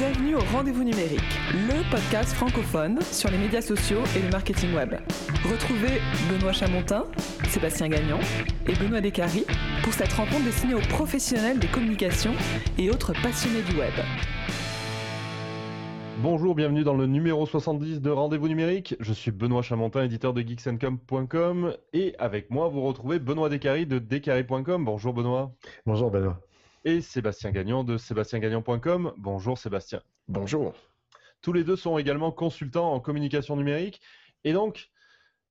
Bienvenue au Rendez-vous numérique, le podcast francophone sur les médias sociaux et le marketing web. Retrouvez Benoît Chamontin, Sébastien Gagnon et Benoît Descaries pour cette rencontre destinée aux professionnels des communications et autres passionnés du web. Bonjour, bienvenue dans le numéro 70 de Rendez-vous numérique. Je suis Benoît Chamontin, éditeur de geeksandcom.com et avec moi vous retrouvez Benoît Descaries de descaries.com. Bonjour Benoît. Bonjour Benoît et Sébastien Gagnon de sébastiengagnon.com. Bonjour Sébastien. Bonjour. Tous les deux sont également consultants en communication numérique. Et donc,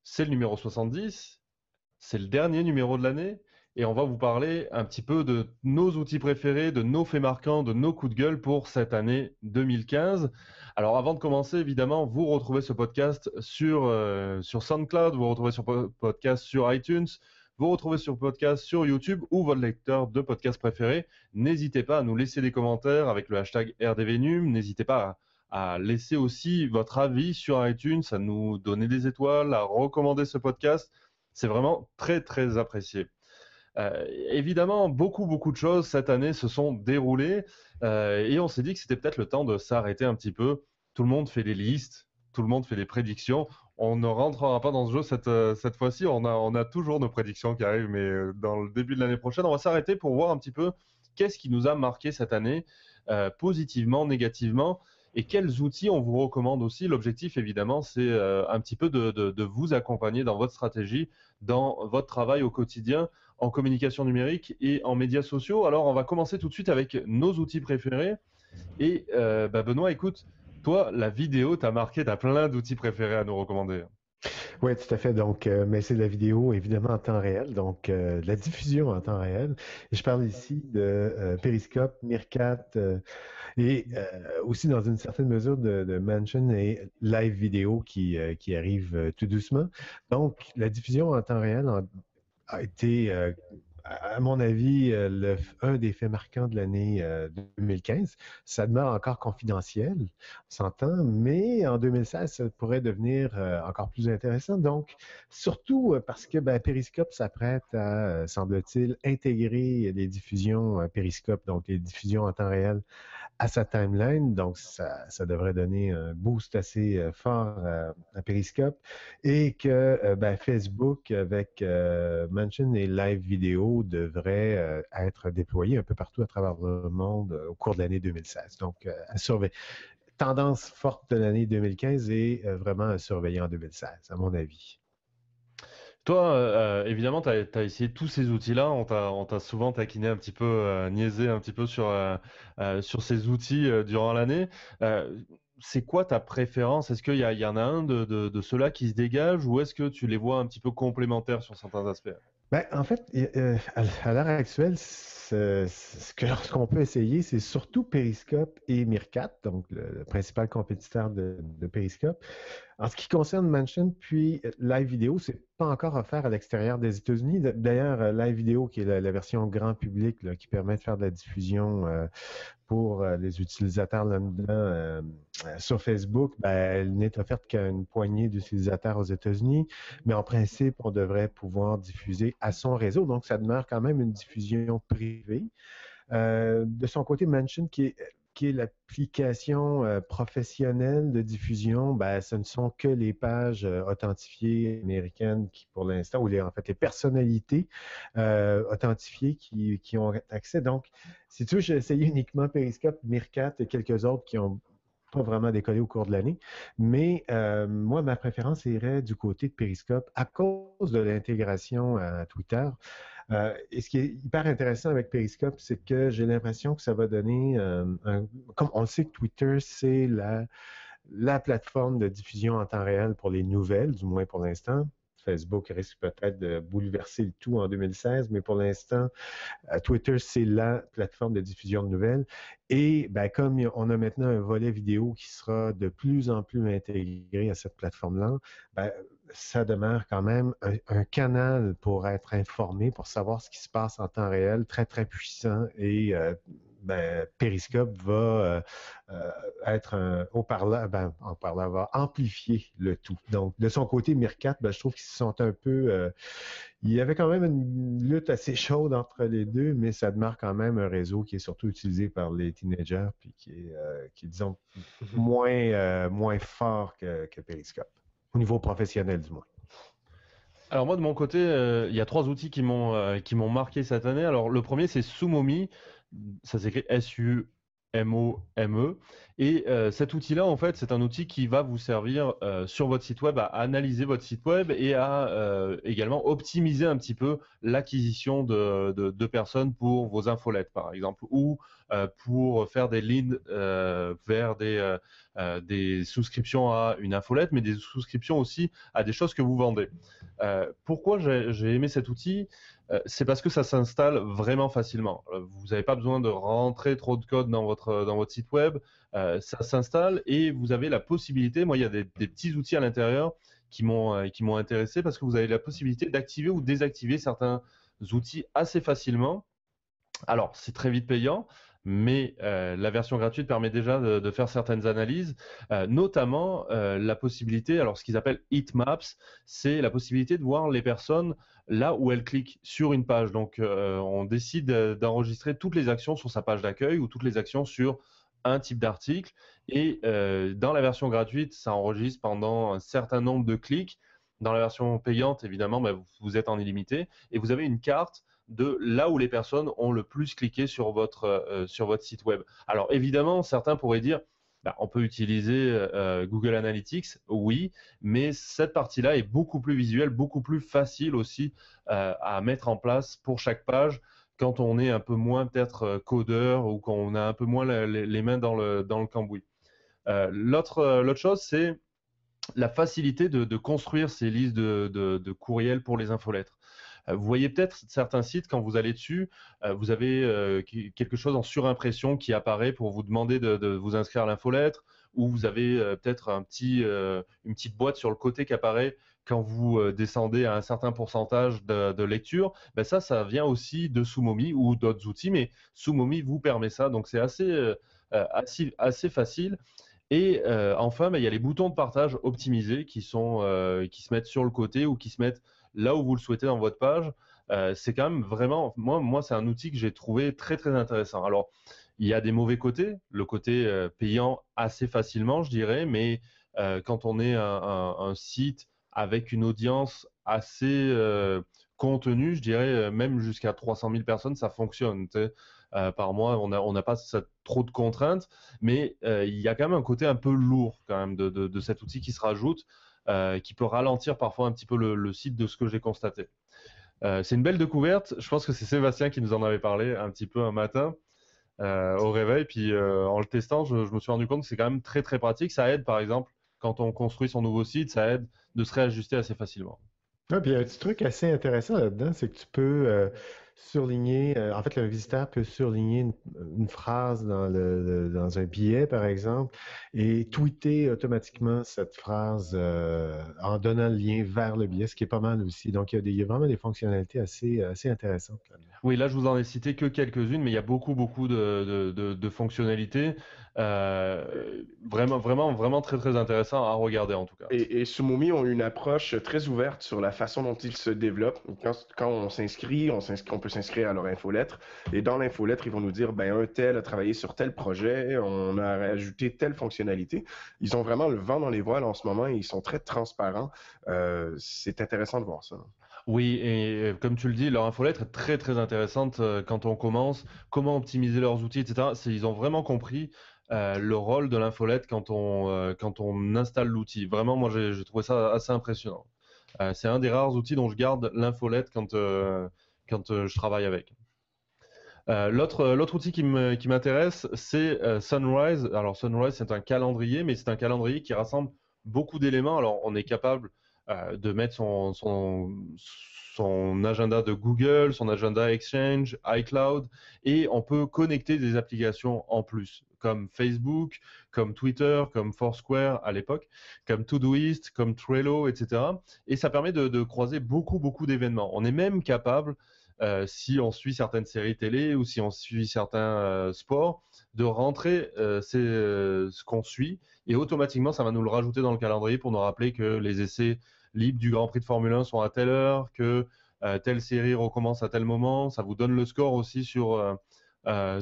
c'est le numéro 70, c'est le dernier numéro de l'année. Et on va vous parler un petit peu de nos outils préférés, de nos faits marquants, de nos coups de gueule pour cette année 2015. Alors avant de commencer, évidemment, vous retrouvez ce podcast sur, euh, sur SoundCloud, vous retrouvez ce podcast sur iTunes, vous retrouvez sur podcast sur YouTube ou votre lecteur de podcast préféré. N'hésitez pas à nous laisser des commentaires avec le hashtag RDVNUM. N'hésitez pas à, laisser aussi votre avis sur iTunes, à nous donner des étoiles, à recommander ce podcast. C'est vraiment très très apprécié. Euh, évidemment, beaucoup beaucoup de choses cette année se sont déroulées euh, et on s'est dit que c'était peut-être le temps de s'arrêter un petit peu. Tout le monde fait des listes, tout le monde fait des prédictions. On ne rentrera pas dans ce jeu cette, euh, cette fois-ci. On a, on a toujours nos prédictions qui arrivent, mais euh, dans le début de l'année prochaine, on va s'arrêter pour voir un petit peu qu'est-ce qui nous a marqué cette année, euh, positivement, négativement, et quels outils on vous recommande aussi. L'objectif, évidemment, c'est un petit peu de, de, vous accompagner dans votre stratégie, dans votre travail au quotidien, en communication numérique et en médias sociaux. Alors, on va commencer tout de suite avec nos outils préférés. Et bah Benoît, écoute, toi, la vidéo t'a marqué, t'as plein d'outils préférés à nous recommander. Oui, tout à fait. Donc, euh, mais c'est la vidéo évidemment en temps réel, donc euh, la diffusion en temps réel. Je parle ici de euh, Periscope, Meerkat et aussi dans une certaine mesure de, de Mansion et Live Vidéo qui, qui arrive tout doucement. Donc, la diffusion en temps réel a été à mon avis, euh, le, un des faits marquants de l'année 2015. Euh, ça demeure encore confidentiel, on s'entend, mais en 2016, ça pourrait devenir euh, encore plus intéressant. Donc, surtout parce que ben, Periscope s'apprête à, semble-t-il, intégrer les diffusions Periscope, donc les diffusions en temps réel, à sa timeline. Donc, ça, devrait donner un boost assez fort à, Periscope. Et que ben, Facebook, avec Mention et Live Vidéo, devrait euh, être déployé un peu partout à travers le monde euh, au cours de l'année 2016. Donc, euh, surveiller. Tendance forte de l'année 2015 et vraiment à surveiller en 2016, à mon avis. Toi, évidemment, tu as, essayé tous ces outils-là. On t'a souvent taquiné un petit peu, niaisé un petit peu sur, sur ces outils durant l'année. c'est quoi ta préférence? Est-ce qu'il y, en a un de, de ceux-là qui se dégage ou est-ce que tu les vois un petit peu complémentaires sur certains aspects? Ben, en fait, euh, à l'heure actuelle, ce qu'on peut essayer, c'est surtout Periscope et Meerkat, donc le, principal compétiteur de, de, Periscope. En ce qui concerne Mansion, puis euh, Live Vidéo, c'est pas encore offert à l'extérieur des États-Unis. D'ailleurs, euh, Live Vidéo, qui est la, version grand public, là, qui permet de faire de la diffusion pour les utilisateurs lambda sur Facebook, ben, elle n'est offerte qu'à une poignée d'utilisateurs aux États-Unis. Mais en principe, on devrait pouvoir diffuser à son réseau. Donc, ça demeure quand même une diffusion privée. Euh, de son côté, Mansion, qui est l'application euh, professionnelle de diffusion, ben, ce ne sont que les pages euh, authentifiées américaines qui, pour l'instant, ou les, en fait, les personnalités authentifiées qui, qui, ont accès. Donc, si tu veux, j'ai essayé uniquement Periscope, Meerkat et quelques autres qui ont pas vraiment décollé au cours de l'année. Mais euh, moi, ma préférence irait du côté de Periscope à cause de l'intégration à Twitter. Euh, et ce qui est hyper intéressant avec Periscope, c'est que j'ai l'impression que ça va donner euh, un, comme on sait que Twitter, c'est la, la plateforme de diffusion en temps réel pour les nouvelles, du moins pour l'instant. Facebook risque peut-être de bouleverser le tout en 2016, mais pour l'instant, euh, Twitter, c'est la plateforme de diffusion de nouvelles. Et ben, comme on a maintenant un volet vidéo qui sera de plus en plus intégré à cette plateforme-là, ben, ça demeure quand même un, canal pour être informé, pour savoir ce qui se passe en temps réel, très, très puissant et euh, ben, Periscope va euh, euh, être un haut-parleur, ben, haut-parleur va amplifier le tout. Donc, de son côté, Mircat, ben, je trouve qu'ils se sont un peu. il y avait quand même une lutte assez chaude entre les deux, mais ça demeure quand même un réseau qui est surtout utilisé par les teenagers, puis qui est, qui disons, mhm. moins, moins fort que, que Periscope, au niveau professionnel. Alors moi de mon côté, euh, il y a trois outils qui m'ont euh, qui m'ont marqué cette année. Alors le premier c'est Sumomi, ça s'écrit S-U M-O-M-E. Et euh, cet outil-là, en fait, c'est un outil qui va vous servir euh, sur votre site web à analyser votre site web et à euh, également optimiser un petit peu l'acquisition de, de, personnes pour vos infolettes, par exemple, ou pour faire des leads vers des, des souscriptions à une infolette, mais des souscriptions aussi à des choses que vous vendez. pourquoi j'ai aimé cet outil? C'est parce que ça s'installe vraiment facilement. Euh, vous n'avez pas besoin de rentrer trop de code dans votre, dans votre site web. Euh, ça s'installe et vous avez la possibilité, moi il y a des, petits outils à l'intérieur qui m'ont intéressé parce que vous avez la possibilité d'activer ou désactiver certains outils assez facilement. Alors c'est très vite payant, mais la version gratuite permet déjà de, faire certaines analyses, notamment la possibilité, alors ce qu'ils appellent heatmaps, c'est la possibilité de voir les personnes là où elle clique sur une page. Donc, euh, on décide d'enregistrer toutes les actions sur sa page d'accueil ou toutes les actions sur un type d'article. Et euh, dans la version gratuite, ça enregistre pendant un certain nombre de clics. Dans la version payante, évidemment, bah, vous êtes en illimité et vous avez une carte de là où les personnes ont le plus cliqué sur votre, euh, sur votre site web. Alors évidemment, certains pourraient dire, bah, on peut utiliser euh, Google Analytics, oui, mais cette partie-là est beaucoup plus visuelle, beaucoup plus facile aussi euh, à mettre en place pour chaque page quand on est un peu moins peut-être euh, codeur ou quand on a un peu moins les, mains dans le, cambouis. L'autre chose, c'est la facilité de, construire ces listes de, de courriels pour les infolettres. Euh, vous voyez peut-être certains sites, quand vous allez dessus, euh, vous avez euh, quelque chose en surimpression qui apparaît pour vous demander de, vous inscrire à l'infolettre, ou vous avez peut-être une petite boîte sur le côté qui apparaît quand vous descendez à un certain pourcentage de, lecture, ben ça, ça vient aussi de Sumomi ou d'autres outils, mais Sumomi vous permet ça, donc c'est assez, facile. Et enfin, ben, il y a les boutons de partage optimisés qui, sont, qui se mettent sur le côté ou qui se mettent là où vous le souhaitez dans votre page. Euh, c'est quand même vraiment, moi, moi c'est un outil que j'ai trouvé très très intéressant. Alors, il y a des mauvais côtés, le côté euh, payant assez facilement, je dirais, mais euh, quand on est un, site avec une audience assez contenue, je dirais même jusqu'à 300 000 personnes, ça fonctionne. par mois, on n'a pas trop de contraintes, mais il y a quand même un côté un peu lourd quand même de cet outil qui se rajoute. Euh, qui peut ralentir parfois un petit peu le, site de ce que j'ai constaté. Euh, c'est une belle découverte. Je pense que c'est Sébastien qui nous en avait parlé un petit peu un matin euh, au réveil. Puis en le testant, je, me suis rendu compte que c'est quand même très très pratique. Ça aide par exemple quand on construit son nouveau site, ça aide de se réajuster assez facilement. Ah, puis il y a un petit truc assez intéressant là-dedans, c'est que tu peux surligner, euh, en fait, le visiteur peut surligner une, phrase dans, le, dans un billet, par exemple, et tweeter automatiquement cette phrase euh, en donnant le lien vers le billet, ce qui est pas mal aussi. Donc, il y a, des, vraiment des fonctionnalités assez, assez intéressantes. Oui, là, je vous en ai cité que quelques-unes, mais il y a beaucoup, beaucoup de, de, fonctionnalités. Euh, vraiment, vraiment, vraiment très, très intéressant à regarder en tout cas. Et, et Sumomi ont une approche très ouverte sur la façon dont ils se développent. Quand, quand on s'inscrit, on, on peut s'inscrire à leur infolettre. Et dans l'infolettre, ils vont nous dire, ben, un tel a travaillé sur tel projet, on a ajouté telle fonctionnalité. Ils ont vraiment le vent dans les voiles en ce moment et ils sont très transparents. Euh, c'est intéressant de voir ça. Oui, et comme tu le dis, leur infolettre est très très intéressante euh, quand on commence. Comment optimiser leurs outils, etc. Ils ont vraiment compris euh, le rôle de l'infolette quand on, euh, quand on installe l'outil. Vraiment, moi j'ai trouvé ça assez impressionnant. c'est un des rares outils dont je garde l'infolette quand, quand je travaille avec. L'autre l'autre outil qui m'intéresse, c'est Sunrise. Alors Sunrise, c'est un calendrier, mais c'est un calendrier qui rassemble beaucoup d'éléments. Alors on est capable euh, de mettre son, son, agenda de Google, son agenda Exchange, iCloud, et on peut connecter des applications en plus, comme Facebook, comme Twitter, comme Foursquare à l'époque, comme Todoist, comme Trello, etc. Et ça permet de, croiser beaucoup, beaucoup d'événements. On est même capable si on suit certaines séries télé ou si on suit certains sports, de rentrer ce qu'on suit et automatiquement ça va nous le rajouter dans le calendrier pour nous rappeler que les essais libres du Grand Prix de Formule 1 sont à telle heure, que telle série recommence à tel moment. Ça vous donne le score aussi sur,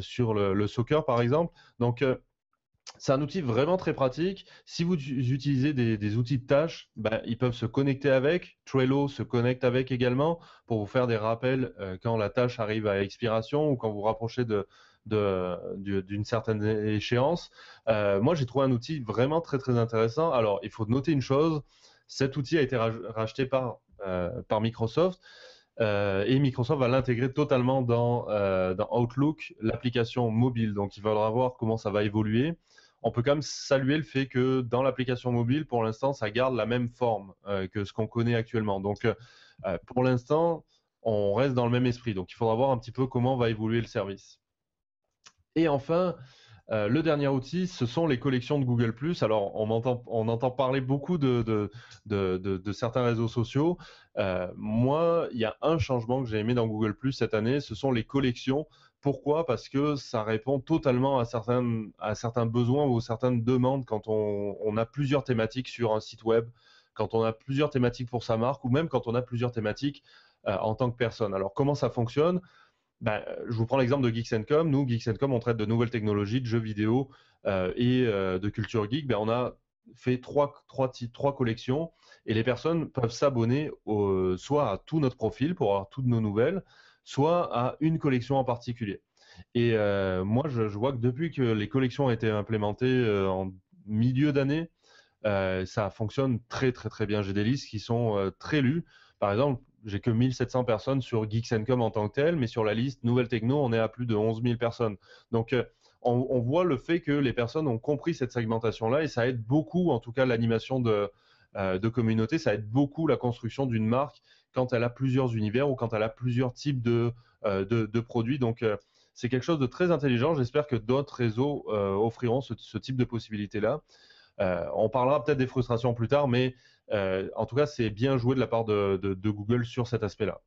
sur le, soccer par exemple. Donc c'est un outil vraiment très pratique. Si vous utilisez des, outils de tâches, ben, ils peuvent se connecter avec. Trello se connecte avec également pour vous faire des rappels euh, quand la tâche arrive à expiration ou quand vous rapprochez d'une certaine échéance. Euh, moi, j'ai trouvé un outil vraiment très très intéressant. Alors, il faut noter une chose. Cet outil a été racheté par, euh, Microsoft. et Microsoft va l'intégrer totalement dans, dans Outlook, l'application mobile. Donc, il faudra voir comment ça va évoluer on peut quand même saluer le fait que dans l'application mobile, pour l'instant, ça garde la même forme euh, que ce qu'on connaît actuellement. Donc, euh, euh, pour l'instant, on reste dans le même esprit. Donc, il faudra voir un petit peu comment va évoluer le service. Et enfin, le dernier outil, ce sont les collections de Google ⁇ Alors, on entend, parler beaucoup de, certains réseaux sociaux. moi, il y a un changement que j'ai aimé dans Google ⁇ cette année, ce sont les collections. Pourquoi? Parce que ça répond totalement à certains, à certains besoins ou certaines demandes quand on, a plusieurs thématiques sur un site web, quand on a plusieurs thématiques pour sa marque ou même quand on a plusieurs thématiques euh, en tant que personne. Alors comment ça fonctionne? Ben, Je vous prends l'exemple de Geeks Com. Nous, Geeks Com, on traite de nouvelles technologies, de jeux vidéo euh, et euh, de culture geek. Ben, on a fait trois, trois, collections et les personnes peuvent s'abonner soit à tout notre profil pour avoir toutes nos nouvelles, soit à une collection en particulier. Et euh, moi, je, vois que depuis que les collections ont été implémentées en milieu d'année, ça fonctionne très très très bien. J'ai des listes qui sont très lues. Par exemple, j'ai que 1700 personnes sur Geeks Com en tant que tel, mais sur la liste Nouvelle Techno, on est à plus de 11 000 personnes. Donc, on, voit le fait que les personnes ont compris cette segmentation-là et ça aide beaucoup, en tout cas, l'animation de, de communauté, ça aide beaucoup la construction d'une marque quand elle a plusieurs univers ou quand elle a plusieurs types de, euh, produits. Donc, euh, c'est quelque chose de très intelligent. J'espère que d'autres réseaux euh, offriront ce, type de possibilités-là. on parlera peut-être des frustrations plus tard, mais en tout cas, c'est bien joué de la part de Google sur cet aspect-là.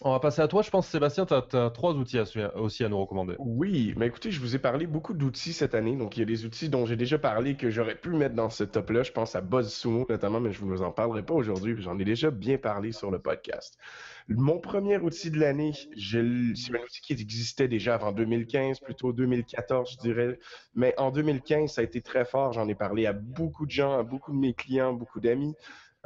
On va passer à toi. Je pense, Sébastien, tu as, trois outils aussi à nous recommander. Oui, mais écoutez, je vous ai parlé beaucoup d'outils cette année. Donc, il y a des outils dont j'ai déjà parlé que j'aurais pu mettre dans ce top-là. Je pense à BuzzSumo notamment, mais je ne vous en parlerai pas aujourd'hui. J'en ai déjà bien parlé sur le podcast. Mon premier outil de l'année, c'est un outil qui existait déjà avant 2015, plutôt 2014, je dirais. Mais en 2015, ça a été très fort. J'en ai parlé à beaucoup de gens, à beaucoup de mes clients, beaucoup d'amis.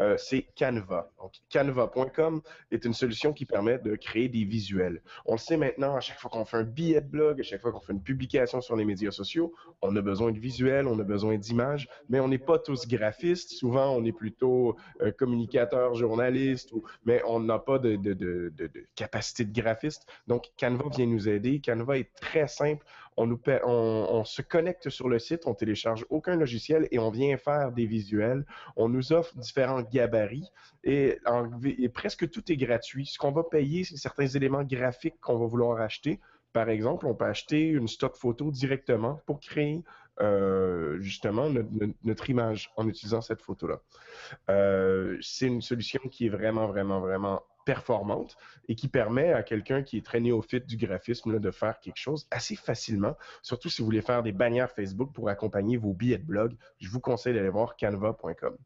Euh, c'est Canva. Donc, canva.com est une solution qui permet de créer des visuels. On le sait maintenant, à chaque fois qu'on fait un billet de blog, à chaque fois qu'on fait une publication sur les médias sociaux, on a besoin de visuels, on a besoin d'images, mais on n'est pas tous graphistes. Souvent, on est plutôt euh, communicateur, journaliste, mais on n'a pas de, de, capacité de graphiste. Donc, Canva vient nous aider. Canva est très simple on, se connecte sur le site, on télécharge aucun logiciel et on vient faire des visuels. On nous offre différents gabarits et, presque tout est gratuit. Ce qu'on va payer, c'est certains éléments graphiques qu'on va vouloir acheter. Par exemple, on peut acheter une stock photo directement pour créer euh, justement notre, image en utilisant cette photo-là. Euh, c'est une solution qui est vraiment, vraiment, vraiment performante et qui permet à quelqu'un qui est très néophyte du graphisme de faire quelque chose assez facilement. Surtout si vous voulez faire des bannières Facebook pour accompagner vos billets de blog, je vous conseille d'aller voir canva.com.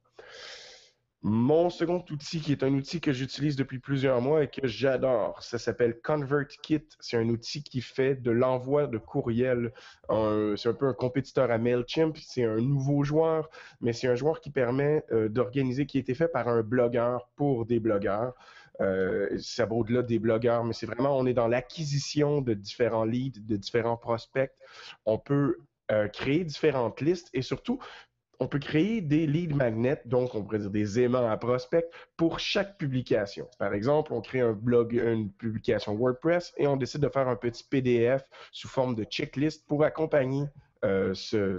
Mon second outil, qui est un outil que j'utilise depuis plusieurs mois et que j'adore, ça s'appelle ConvertKit. C'est un outil qui fait de l'envoi de courriels. C'est un peu un compétiteur à MailChimp. C'est un nouveau joueur, mais c'est un joueur qui permet euh, d'organiser, qui a été fait par un blogueur pour des blogueurs. Euh, ça va au-delà des blogueurs, mais c'est vraiment, on est dans l'acquisition de différents leads, de différents prospects. On peut euh, créer différentes listes et surtout, on peut créer des lead magnets, donc on pourrait dire des aimants à prospects pour chaque publication. Par exemple, on crée un blog, une publication WordPress et on décide de faire un petit PDF sous forme de checklist pour accompagner euh, ce,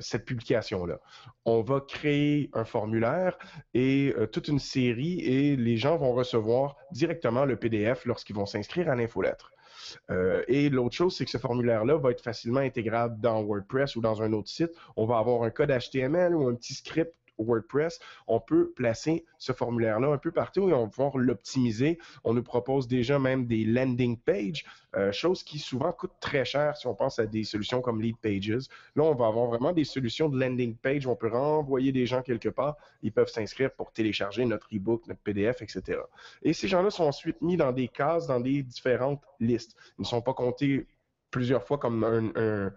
cette publication-là. On va créer un formulaire et euh, toute une série et les gens vont recevoir directement le PDF lorsqu'ils vont s'inscrire à l'infolettre. Euh, et l'autre chose, c'est que ce formulaire-là va être facilement intégrable dans WordPress ou dans un autre site. On va avoir un code HTML ou un petit script WordPress, on peut placer ce formulaire-là un peu partout et on va pouvoir l'optimiser. On nous propose déjà même des landing pages, euh, chose qui souvent coûte très cher si on pense à des solutions comme Lead Pages. Là, on va avoir vraiment des solutions de landing page où on peut renvoyer des gens quelque part. Ils peuvent s'inscrire pour télécharger notre e-book, notre PDF, etc. Et ces gens-là sont ensuite mis dans des cases, dans des différentes listes. Ils ne sont pas comptés plusieurs fois comme un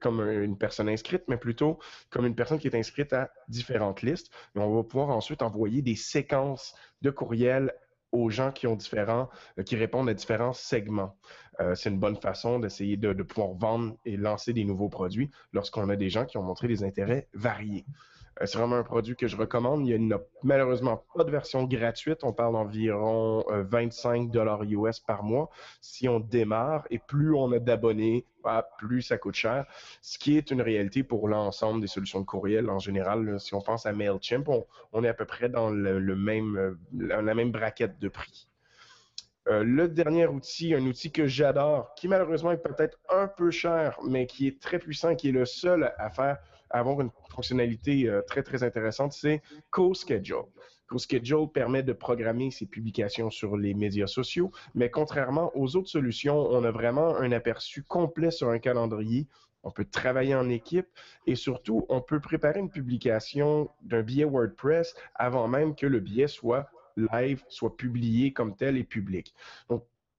comme une personne inscrite, mais plutôt comme une personne qui est inscrite à différentes listes. Et on va pouvoir ensuite envoyer des séquences de courriels aux gens qui ont différents, euh, qui répondent à différents segments. Euh, c'est une bonne façon d'essayer de, pouvoir vendre et lancer des nouveaux produits lorsqu'on a des gens qui ont montré des intérêts variés. Euh, c'est vraiment un produit que je recommande. Il n'y a malheureusement pas de version gratuite. On parle d'environ 25 dollars US par mois si on démarre. Et plus on a d'abonnés, plus ça coûte cher. Ce qui est une réalité pour l'ensemble des solutions de courriel en général. Si on pense à Mailchimp, on, est à peu près dans euh, la même braquette de prix. Euh, le dernier outil, un outil que j'adore, qui malheureusement est peut-être un peu cher, mais qui est très puissant, qui est le seul à faire avoir une fonctionnalité euh, très, très intéressante, c'est CoSchedule. CoSchedule permet de programmer ses publications sur les médias sociaux, mais contrairement aux autres solutions, on a vraiment un aperçu complet sur un calendrier. On peut travailler en équipe et surtout, on peut préparer une publication d'un billet WordPress avant même que le billet soit live, soit publié comme tel et public.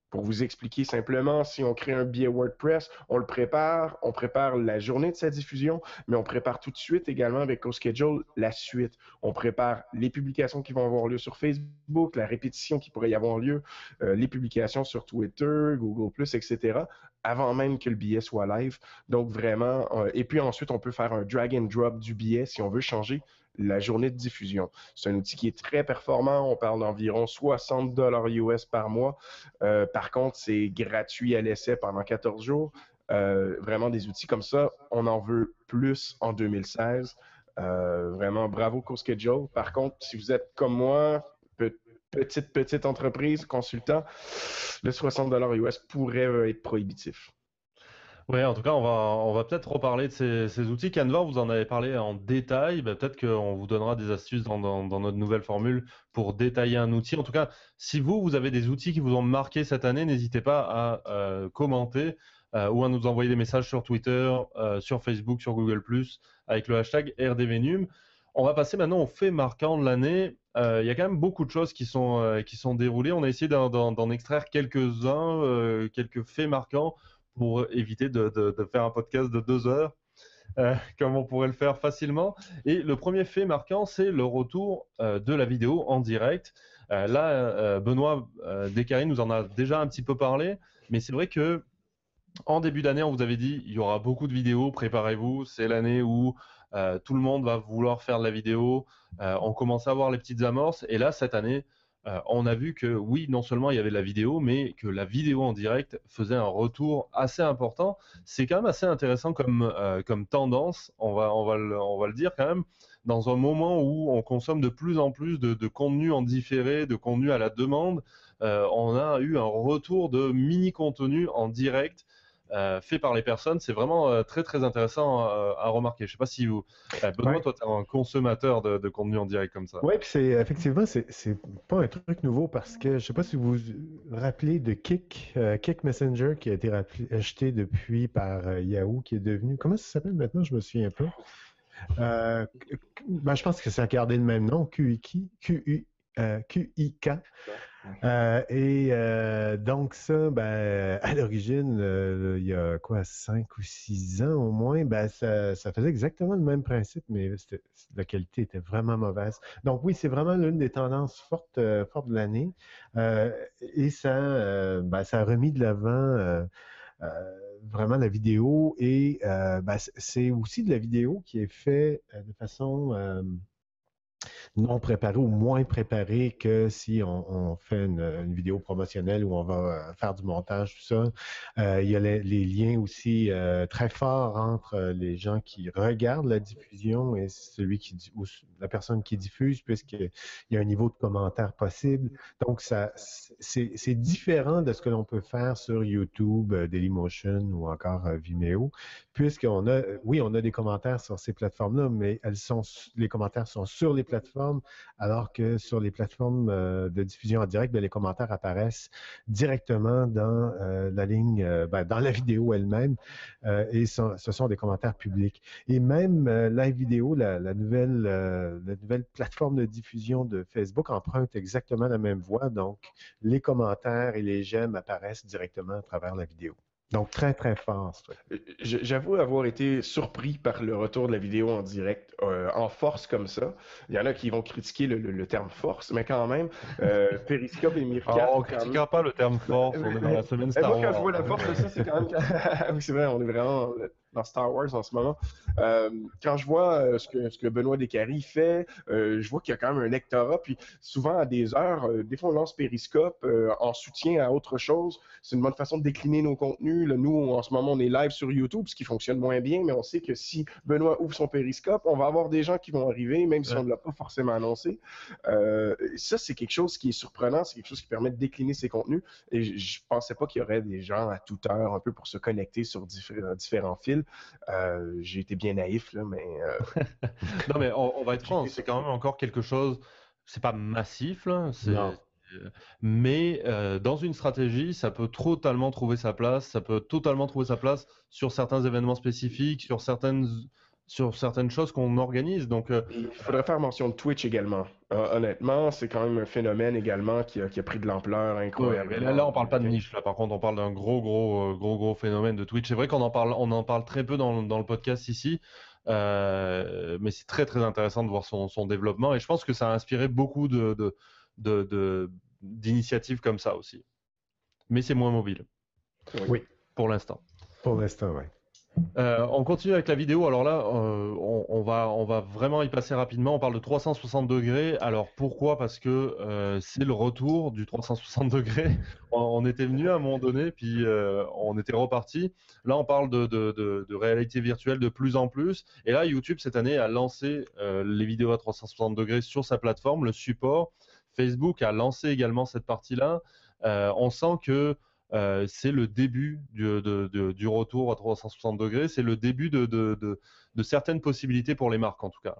Pour vous expliquer simplement, si on crée un billet WordPress, on le prépare, on prépare la journée de sa diffusion, mais on prépare tout de suite également avec CoSchedule la suite. On prépare les publications qui vont avoir lieu sur Facebook, la répétition qui pourrait y avoir lieu, euh, les publications sur Twitter, Google+, etc., avant même que le billet soit live. Donc vraiment, euh, et puis ensuite, on peut faire un drag and drop du billet si on veut changer la journée de diffusion. C'est un outil qui est très performant. On parle d'environ 60 dollars US par mois. Euh, par contre, c'est gratuit à l'essai pendant 14 jours. Euh, vraiment des outils comme ça, on en veut plus en 2016. Euh, vraiment, bravo CoSchedule. Par contre, si vous êtes comme moi, petite, petite entreprise, consultant, le 60 dollars US pourrait être prohibitif. Oui, en tout cas, on va, on va peut-être reparler de ces, outils. Canva, vous en avez parlé en détail. Ben, peut-être qu'on vous donnera des astuces dans, notre nouvelle formule pour détailler un outil. En tout cas, si vous, vous avez des outils qui vous ont marqué cette année, n'hésitez pas à euh, commenter euh, ou à nous envoyer des messages sur Twitter, euh, sur Facebook, sur Google ⁇ avec le hashtag RDVNUM. On va passer maintenant aux faits marquants de l'année. Il y a quand même beaucoup de choses qui sont, qui sont déroulées. On a essayé d'en extraire quelques-uns, quelques faits marquants pour éviter de, faire un podcast de deux heures, euh, comme on pourrait le faire facilement. Et le premier fait marquant, c'est le retour euh, de la vidéo en direct. Euh, là, Benoît Descaries nous en a déjà un petit peu parlé, mais c'est vrai que en début d'année, on vous avait dit il y aura beaucoup de vidéos, préparez-vous, c'est l'année où tout le monde va vouloir faire de la vidéo. on commence à voir les petites amorces, et là, cette année, euh, on a vu que oui, non seulement il y avait la vidéo, mais que la vidéo en direct faisait un retour assez important. C'est quand même assez intéressant comme, euh, comme tendance, on va, on, va le, on va le dire quand même, dans un moment où on consomme de plus en plus de, contenu en différé, de contenu à la demande. Euh, on a eu un retour de mini-contenu en direct euh, fait par les personnes. C'est vraiment euh, très très intéressant euh, à remarquer. Je ne sais pas si vous, Benoît, toi, tu es un consommateur de, contenu en direct comme ça. Oui, puis c'est effectivement, c'est pas un truc nouveau parce que je ne sais pas si vous vous rappelez de Kick, Kick Messenger qui a été acheté depuis par Yahoo, qui est devenu. Comment ça s'appelle maintenant? Je me souviens pas. Ben, je pense que c'est à garder le même nom, QIK. QIK. Euh, et euh, donc ça, ben, à l'origine, euh, il y a quoi, cinq ou six ans au moins, ben, ça, faisait exactement le même principe, mais la qualité était vraiment mauvaise. Donc oui, c'est vraiment l'une des tendances fortes, fortes de l'année. et ça, ben, ça a remis de l'avant vraiment la vidéo. Et ben, c'est aussi de la vidéo qui est faite de façon non préparé ou moins préparé que si on, fait une, vidéo promotionnelle où on va euh, faire du montage, tout ça. Euh, il y a les, liens aussi euh, très forts entre les gens qui regardent la diffusion et celui qui la personne qui diffuse, puisqu'il y a un niveau de commentaire possible. Donc, ça, c'est différent de ce que l'on peut faire sur YouTube, Dailymotion ou encore Vimeo, puisqu'on a, oui, on a des commentaires sur ces plateformes-là, mais elles sont, les commentaires sont sur les plateformes, alors que sur les plateformes euh, de diffusion en direct, ben, les commentaires apparaissent directement dans euh, la euh, ben, vidéo elle-même, et ce sont des commentaires publics. Et même Live Vidéo, la, nouvelle, la nouvelle plateforme de diffusion de Facebook emprunte exactement la même voie, donc les commentaires et les j'aime apparaissent directement à travers la vidéo. Donc, très, très fort. Euh, j'avoue avoir été surpris par le retour de la vidéo en direct, euh, en force comme ça. Il y en a qui vont critiquer le, terme force, mais quand même, euh, Periscope et Mirka... Ah, on ne critiquera pas le terme force, on est dans la semaine Star Moi, quand je vois la force ça, c'est quand même... oui, c'est vrai, on est vraiment dans Star Wars en ce moment. Euh, quand je vois euh, ce, que, ce que Benoît Descaries fait, euh, je vois qu'il y a quand même un lectorat. Puis souvent, à des heures, des fois, on lance Periscope en soutien à autre chose. C'est une bonne façon de décliner nos contenus. nous, en ce moment, on est live sur YouTube, ce qui fonctionne moins bien, mais on sait que si Benoît ouvre son Periscope, on va avoir des gens qui vont arriver, même si on ne l'a pas forcément annoncé. ça, c'est quelque chose qui est surprenant. C'est quelque chose qui permet de décliner ses contenus. Et je ne pensais pas qu'il y aurait des gens à toute heure un peu pour se connecter sur différents fils. Euh, j'ai été bien naïf, là, mais. Euh, non, mais on, va être franc, c'est quand même encore quelque chose. C'est pas massif, là. Mais euh, dans une stratégie, ça peut totalement trouver sa place. Ça peut totalement trouver sa place sur certains événements spécifiques, sur certaines sur certaines choses qu'on organise. Donc, euh, Il faudrait faire mention de Twitch également. Euh, honnêtement, c'est quand même un phénomène également qui a, pris de l'ampleur incroyable. là, là, on parle pas de niche. Là, par contre, on parle d'un gros, gros, euh, gros, gros phénomène de Twitch. C'est vrai qu'on en parle, on en parle très peu dans, dans le podcast ici, mais c'est très, très intéressant de voir son, son, développement. Et je pense que ça a inspiré beaucoup de, de, d'initiatives comme ça aussi. Mais c'est moins mobile. Oui. Pour l'instant. Pour l'instant, oui. Euh, on continue avec la vidéo. Alors là, euh, on, va, vraiment y passer rapidement. On parle de 360 degrés. Alors pourquoi? Parce que euh, c'est le retour du 360 degrés. On, était venu à un moment donné, puis on était reparti. Là, on parle de, de, réalité virtuelle de plus en plus. Et là, YouTube cette année a lancé les vidéos à 360 degrés sur sa plateforme, le support. Facebook a lancé également cette partie-là. on sent que euh, c'est le début du, retour à 360 degrés, c'est le début de, certaines possibilités pour les marques en tout cas.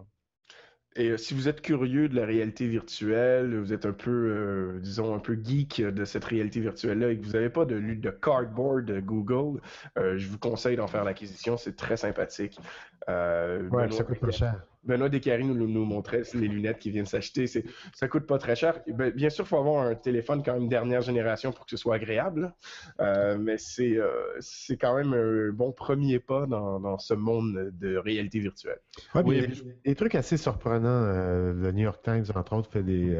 Et euh, si vous êtes curieux de la réalité virtuelle, vous êtes un peu, euh, disons, un peu geek de cette réalité virtuelle-là et que vous n'avez pas de, de cardboard Google, je vous conseille d'en faire l'acquisition. C'est très sympathique. ouais, ça coûte pas cher. Benoît Descaries nous, nous montrait les lunettes qu'il vient de s'acheter. Ça coûte pas très cher. Ben, bien sûr, il faut avoir un téléphone quand même dernière génération pour que ce soit agréable. Euh, mais euh, c'est quand même un bon premier pas dans, ce monde de réalité virtuelle. oui, des, trucs assez surprenants. Euh, le New York Times, entre autres, fait des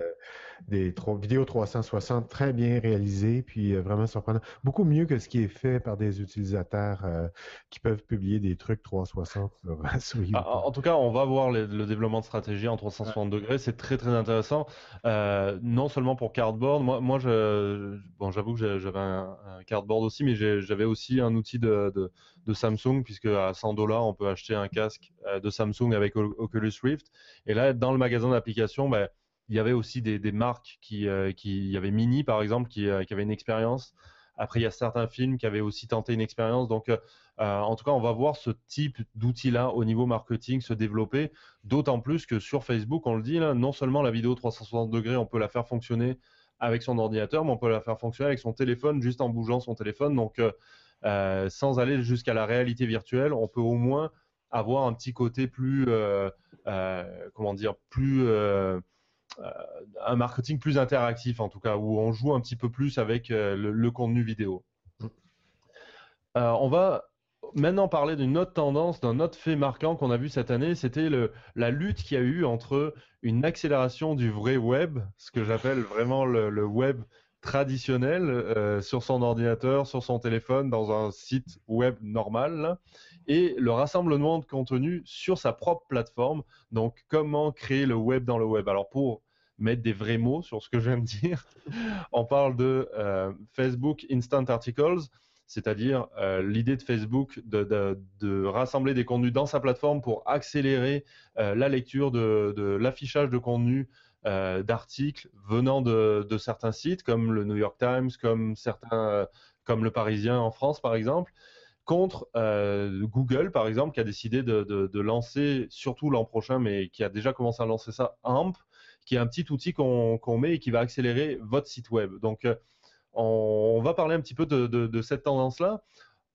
des vidéos 360 très bien réalisées, puis euh, vraiment surprenant. Beaucoup mieux que ce qui est fait par des utilisateurs euh, qui peuvent publier des trucs 360 sur, YouTube. Ah, en tout cas, on va voir le développement de stratégie en 360 degrés. C'est très très intéressant. Euh, non seulement pour Cardboard. Moi, moi je, bon, j'avoue que j'avais un, Cardboard aussi, mais j'avais aussi un outil de, de, Samsung, puisque à 100 dollars, on peut acheter un casque de Samsung avec Oculus Rift. Et là, dans le magasin d'applications, ben, il y avait aussi des, marques qui, euh, qui, il y avait Mini par exemple qui, euh, qui avait une expérience. Après, il y a certains films qui avaient aussi tenté une expérience. Donc, euh, en tout cas, on va voir ce type d'outil-là au niveau marketing se développer. D'autant plus que sur Facebook, on le dit non seulement la vidéo 360 degrés, on peut la faire fonctionner avec son ordinateur, mais on peut la faire fonctionner avec son téléphone juste en bougeant son téléphone. Donc, sans aller jusqu'à la réalité virtuelle, on peut au moins avoir un petit côté plus, comment dire, plus un marketing plus interactif en tout cas, où on joue un petit peu plus avec euh, le, contenu vidéo. Mm. Euh, on va maintenant parler d'une autre tendance, d'un autre fait marquant qu'on a vu cette année, c'était la lutte qu'il y a eu entre une accélération du vrai web, ce que j'appelle vraiment le, web traditionnel sur son ordinateur, sur son téléphone, dans un site web normal, et le rassemblement de contenu sur sa propre plateforme. Donc, comment créer le web dans le web? Alors, pour mettre des vrais mots sur ce que je viens de dire, on parle de euh, Facebook Instant Articles, c'est-à-dire euh, l'idée de Facebook de, rassembler des contenus dans sa plateforme pour accélérer euh, la lecture de, l'affichage de contenu d'articles venant de, certains sites comme le New York Times, comme certains, comme le Parisien en France par exemple contre euh, Google, par exemple, qui a décidé de, lancer, surtout l'an prochain, mais qui a déjà commencé à lancer ça, AMP, qui est un petit outil qu'on met et qui va accélérer votre site web. Donc, euh, on, va parler un petit peu de, cette tendance-là.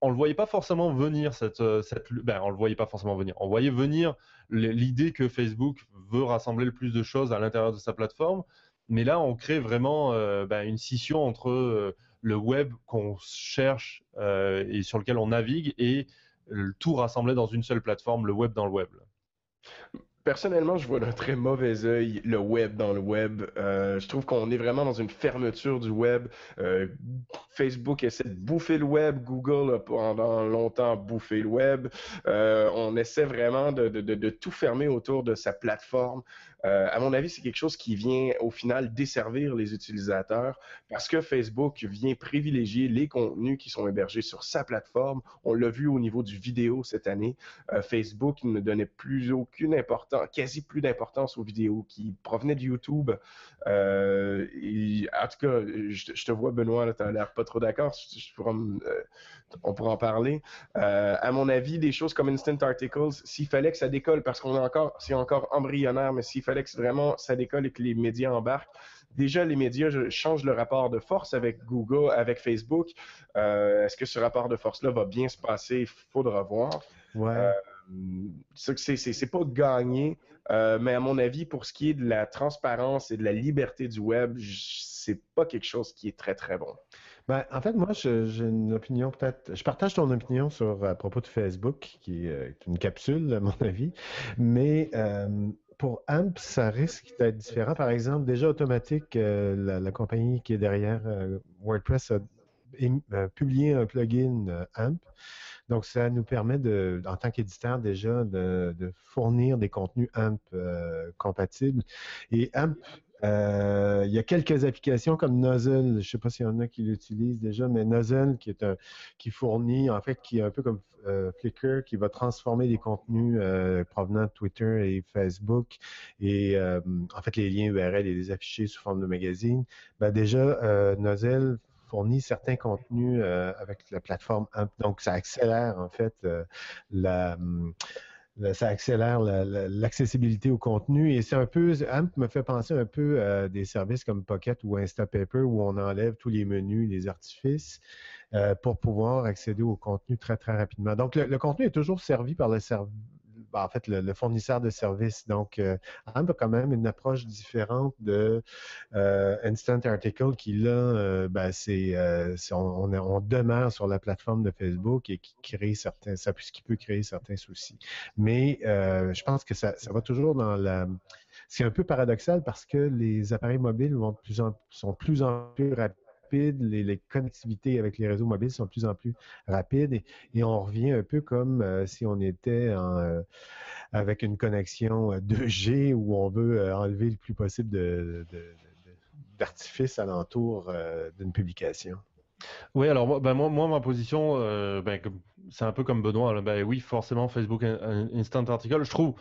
On le voyait pas forcément venir, cette, euh, cette ben, on le voyait pas forcément venir. On voyait venir l'idée que Facebook veut rassembler le plus de choses à l'intérieur de sa plateforme. Mais là, on crée vraiment ben, une scission entre le web qu'on cherche euh, et sur lequel on navigue et tout rassemblé dans une seule plateforme, le web dans le web. Personnellement, je vois d'un très mauvais œil le web dans le web. Euh, je trouve qu'on est vraiment dans une fermeture du web. Euh, Facebook essaie de bouffer le web. Google a pendant longtemps bouffé le web. on essaie vraiment de, tout fermer autour de sa plateforme. Euh, à mon avis, c'est quelque chose qui vient au final desservir les utilisateurs parce que Facebook vient privilégier les contenus qui sont hébergés sur sa plateforme. On l'a vu au niveau du vidéo cette année. Euh, Facebook ne donnait plus aucune importance, quasi plus d'importance aux vidéos qui provenaient de YouTube. Euh, en tout cas, je, te vois, Benoît, tu n'as l'air pas trop d'accord. On pourra en parler. à mon avis, des choses comme Instant Articles, s'il fallait que ça décolle, parce qu'on est encore, c'est encore embryonnaire, mais s'il fallait que vraiment ça décolle et que les médias embarquent. Déjà, les médias changent le rapport de force avec Google, avec Facebook. Euh, est-ce que ce rapport de force-là va bien se passer? Il faudra voir. Ouais. Euh, c'est pas gagné, euh, mais à mon avis, pour ce qui est de la transparence et de la liberté du web, c'est pas quelque chose qui est très très bon. Ben, en fait, moi, j'ai une opinion peut-être. Je partage ton opinion sur à propos de Facebook, qui est une capsule, à mon avis. Mais pour AMP, ça risque d'être différent. Par exemple, déjà automatique, euh, la, compagnie qui est derrière euh, WordPress a euh, publié un plugin AMP. Donc, ça nous permet, de, en tant qu'éditeur déjà, de, fournir des contenus AMP compatibles. Et AMP euh, il y a quelques applications comme Nozzle, je ne sais pas s'il y en a qui l'utilisent déjà, mais Nozzle qui est un, qui fournit, en fait, qui est un peu comme euh, Flickr, qui va transformer des contenus euh, provenant de Twitter et Facebook et en fait les liens URL et les afficher sous forme de magazine. Ben déjà, Nozzle fournit certains contenus avec la plateforme. Donc, ça accélère en fait la ça accélère l'accessibilité au contenu et c'est un peu, AMP me fait penser un peu à des services comme Pocket ou Instapaper où on enlève tous les menus, les artifices euh, pour pouvoir accéder au contenu très très rapidement. Donc le, contenu est toujours servi par le, serveur en fait, le, fournisseur de services. Donc, euh, a quand même une approche différente de euh, Instant Article qui, là, euh, ben, c'est, on, demeure sur la plateforme de Facebook et qui crée certains, ça, qui peut créer certains soucis. Mais je pense que ça, va toujours dans la... C'est un peu paradoxal parce que les appareils mobiles vont de plus en, sont plus en plus rapides les, connectivités avec les réseaux mobiles sont de plus en plus rapides et, on revient un peu comme euh, si on était euh, avec une connexion 2G euh, où on veut enlever le plus possible de, d'artifice alentour d'une publication. Oui, alors moi, ben, moi, ma position, ben, c'est un peu comme Benoît. Ben, oui, forcément, Facebook Instant Article. Je trouve,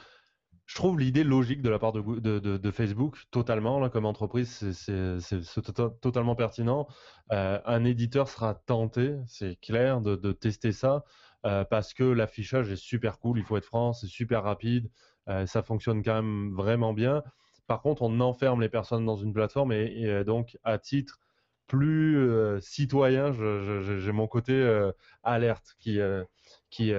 je trouve l'idée logique de la part de, Facebook, totalement, là, comme entreprise, c'est tota-, totalement pertinent. Euh, un éditeur sera tenté, c'est clair, de, tester ça, euh, parce que l'affichage est super cool, il faut être franc, c'est super rapide, euh, ça fonctionne quand même vraiment bien. Par contre, on enferme les personnes dans une plateforme et, donc, à titre plus citoyen, j'ai mon côté alerte qui, qui,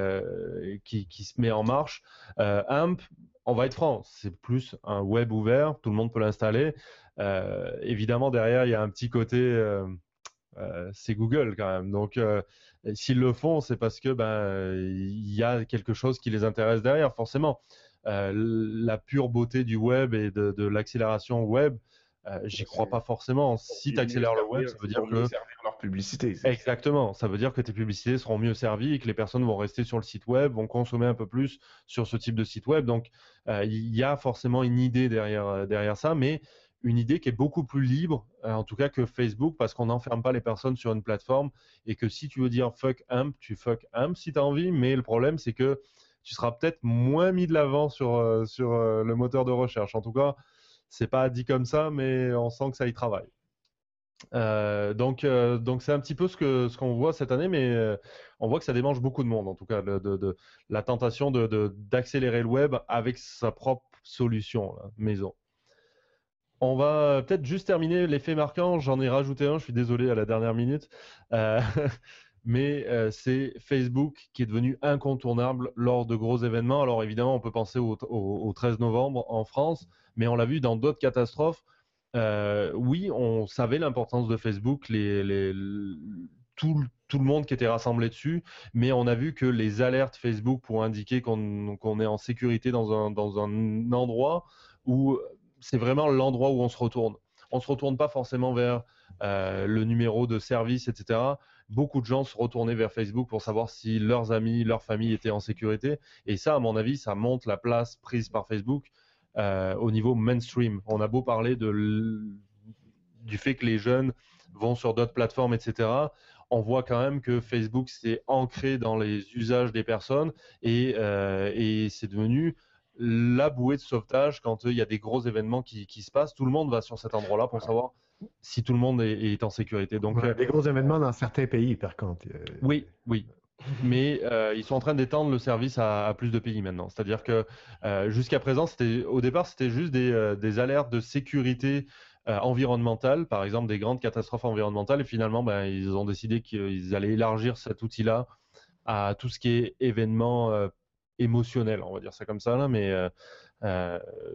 se met en marche. AMP, on va être franc, c'est plus un web ouvert, tout le monde peut l'installer. Euh, évidemment, derrière, il y a un petit côté, euh, euh, c'est Google quand même. Donc, s'ils le font, c'est parce que ben il y a quelque chose qui les intéresse derrière, forcément. la pure beauté du web et de, l'accélération web, j'y crois pas forcément. Si tu accélères le web, ça veut dire que leur publicité. Exactement. Ça veut dire que tes publicités seront mieux servies et que les personnes vont rester sur le site web, vont consommer un peu plus sur ce type de site web. Donc, euh, il y a forcément une idée derrière, euh, derrière ça, mais une idée qui est beaucoup plus libre, euh, en tout cas que Facebook, parce qu'on n'enferme pas les personnes sur une plateforme et que si tu veux dire fuck AMP, tu fuck AMP si tu as envie, mais le problème, c'est que tu seras peut-être moins mis de l'avant sur, sur le moteur de recherche. En tout cas, c'est pas dit comme ça, mais on sent que ça y travaille. Euh, donc, euh, donc c'est un petit peu ce qu'on voit cette année, mais euh, on voit que ça démange beaucoup de monde, en tout cas, de, la tentation d'accélérer le web avec sa propre solution maison. On va peut-être juste terminer l'effet marquant. J'en ai rajouté un. Je suis désolé à la dernière minute, mais c'est Facebook qui est devenu incontournable lors de gros événements. Alors évidemment, on peut penser au, au 13 novembre en France, mais on l'a vu dans d'autres catastrophes. Euh, oui, on savait l'importance de Facebook, tout, le monde qui était rassemblé dessus, mais on a vu que les alertes Facebook pour indiquer qu'on est en sécurité dans un, endroit où c'est vraiment l'endroit où on se retourne. On ne se retourne pas forcément vers euh, le numéro de service, etc. Beaucoup de gens se retournaient vers Facebook pour savoir si leurs amis, leur famille étaient en sécurité. Et ça, à mon avis, ça montre la place prise par Facebook euh, au niveau mainstream. On a beau parler du fait que les jeunes vont sur d'autres plateformes, etc. On voit quand même que Facebook s'est ancré dans les usages des personnes et, euh, c'est devenu la bouée de sauvetage quand euh, il y a des gros événements qui se passent. Tout le monde va sur cet endroit-là pour savoir si tout le monde est, en sécurité. Donc, des gros événements dans certains pays, par contre. Oui, oui mais euh, ils sont en train d'étendre le service à, plus de pays maintenant. C'est-à-dire que euh, jusqu'à présent, c'était au départ, c'était juste des, euh, alertes de sécurité environnementale, par exemple des grandes catastrophes environnementales, et finalement, ben, ils ont décidé qu'ils allaient élargir cet outil-là à tout ce qui est événements émotionnels, on va dire ça comme ça, là, mais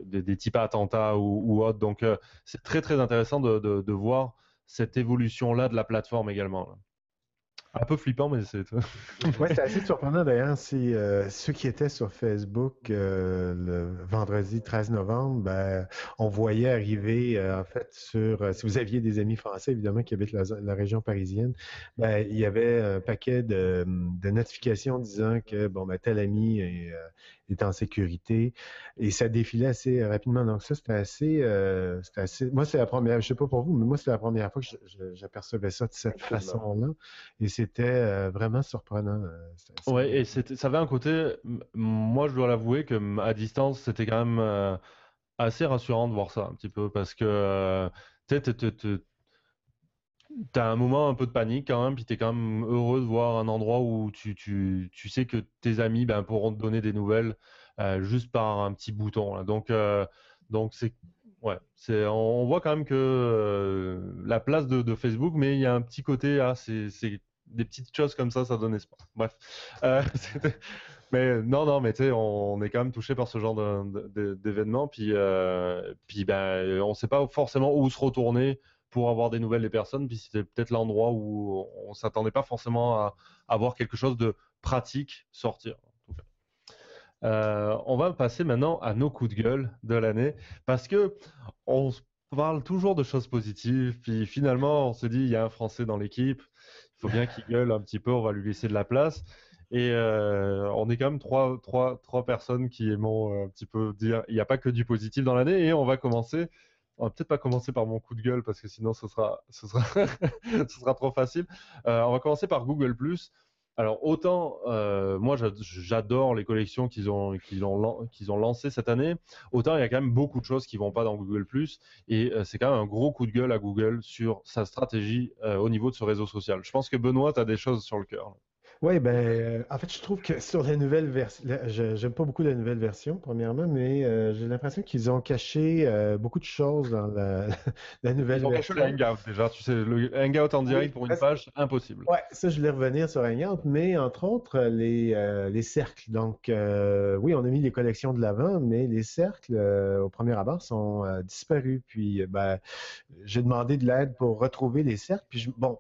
des, types attentats ou, autres. Donc, c'est très très intéressant de, de voir cette évolution-là de la plateforme également. Là. Un peu flippant, mais c'est. ouais, c'est assez surprenant d'ailleurs. Si euh, ceux qui étaient sur Facebook euh, le vendredi 13 novembre, ben, on voyait arriver, euh, en fait, sur. si vous aviez des amis français, évidemment, qui habitent la, région parisienne, ben, il y avait un paquet de, de notifications disant que, bon, ben, tel ami est, est en sécurité. Et ça défilait assez rapidement. Donc ça, c'était assez, euh, assez... Moi, c'est la première, je sais pas pour vous, mais moi, c'est la première fois que j'apercevais ça de cette façon-là. Et c'était euh, vraiment surprenant. Euh, oui, et ça avait un côté, moi, je dois l'avouer que à distance, c'était quand même assez rassurant de voir ça un petit peu parce que tu T'as un moment un peu de panique quand même, puis t'es quand même heureux de voir un endroit où tu, tu, tu sais que tes amis ben, pourront te donner des nouvelles euh, juste par un petit bouton. Donc, euh, donc c'est ouais, on, voit quand même que euh, la place de, Facebook, mais il y a un petit côté ah c'est des petites choses comme ça, ça donne espoir. Bref, mais non non, mais tu sais, on, est quand même touché par ce genre d'événement, puis puis ben on sait pas forcément où se retourner pour avoir des nouvelles des personnes, puis c'était peut-être l'endroit où on s'attendait pas forcément à avoir quelque chose de pratique sortir. Euh, on va passer maintenant à nos coups de gueule de l'année, parce que on parle toujours de choses positives, puis finalement on se dit il y a un Français dans l'équipe, il faut bien qu'il gueule un petit peu, on va lui laisser de la place. Et euh, on est quand même trois, trois, trois personnes qui aimons un petit peu dire il n'y a pas que du positif dans l'année. Et on va commencer on va peut-être pas commencer par mon coup de gueule parce que sinon ce sera, ce sera, ce sera trop facile. Euh, on va commencer par Google Alors autant euh, moi j'adore les collections qu'ils ont qu'ils ont lancées cette année, autant il y a quand même beaucoup de choses qui vont pas dans Google et euh, c'est quand même un gros coup de gueule à Google sur sa stratégie au niveau de ce réseau social. Je pense que Benoît tu as des choses sur le cœur. Oui, ben, euh, en fait, je trouve que sur la nouvelle version, j'aime pas beaucoup la nouvelle version, premièrement, mais euh, j'ai l'impression qu'ils ont caché euh, beaucoup de choses dans la, la nouvelle Ils ont caché le Hangout déjà, tu sais, le Hangout en direct pour une page, impossible. Ouais, ça, je voulais revenir sur Hangout, mais entre autres, les, les cercles. Donc, oui, on a mis les collections de l'avant, mais les cercles, au premier abord, sont disparus. Puis, ben, j'ai demandé de l'aide pour retrouver les cercles. Puis, bon,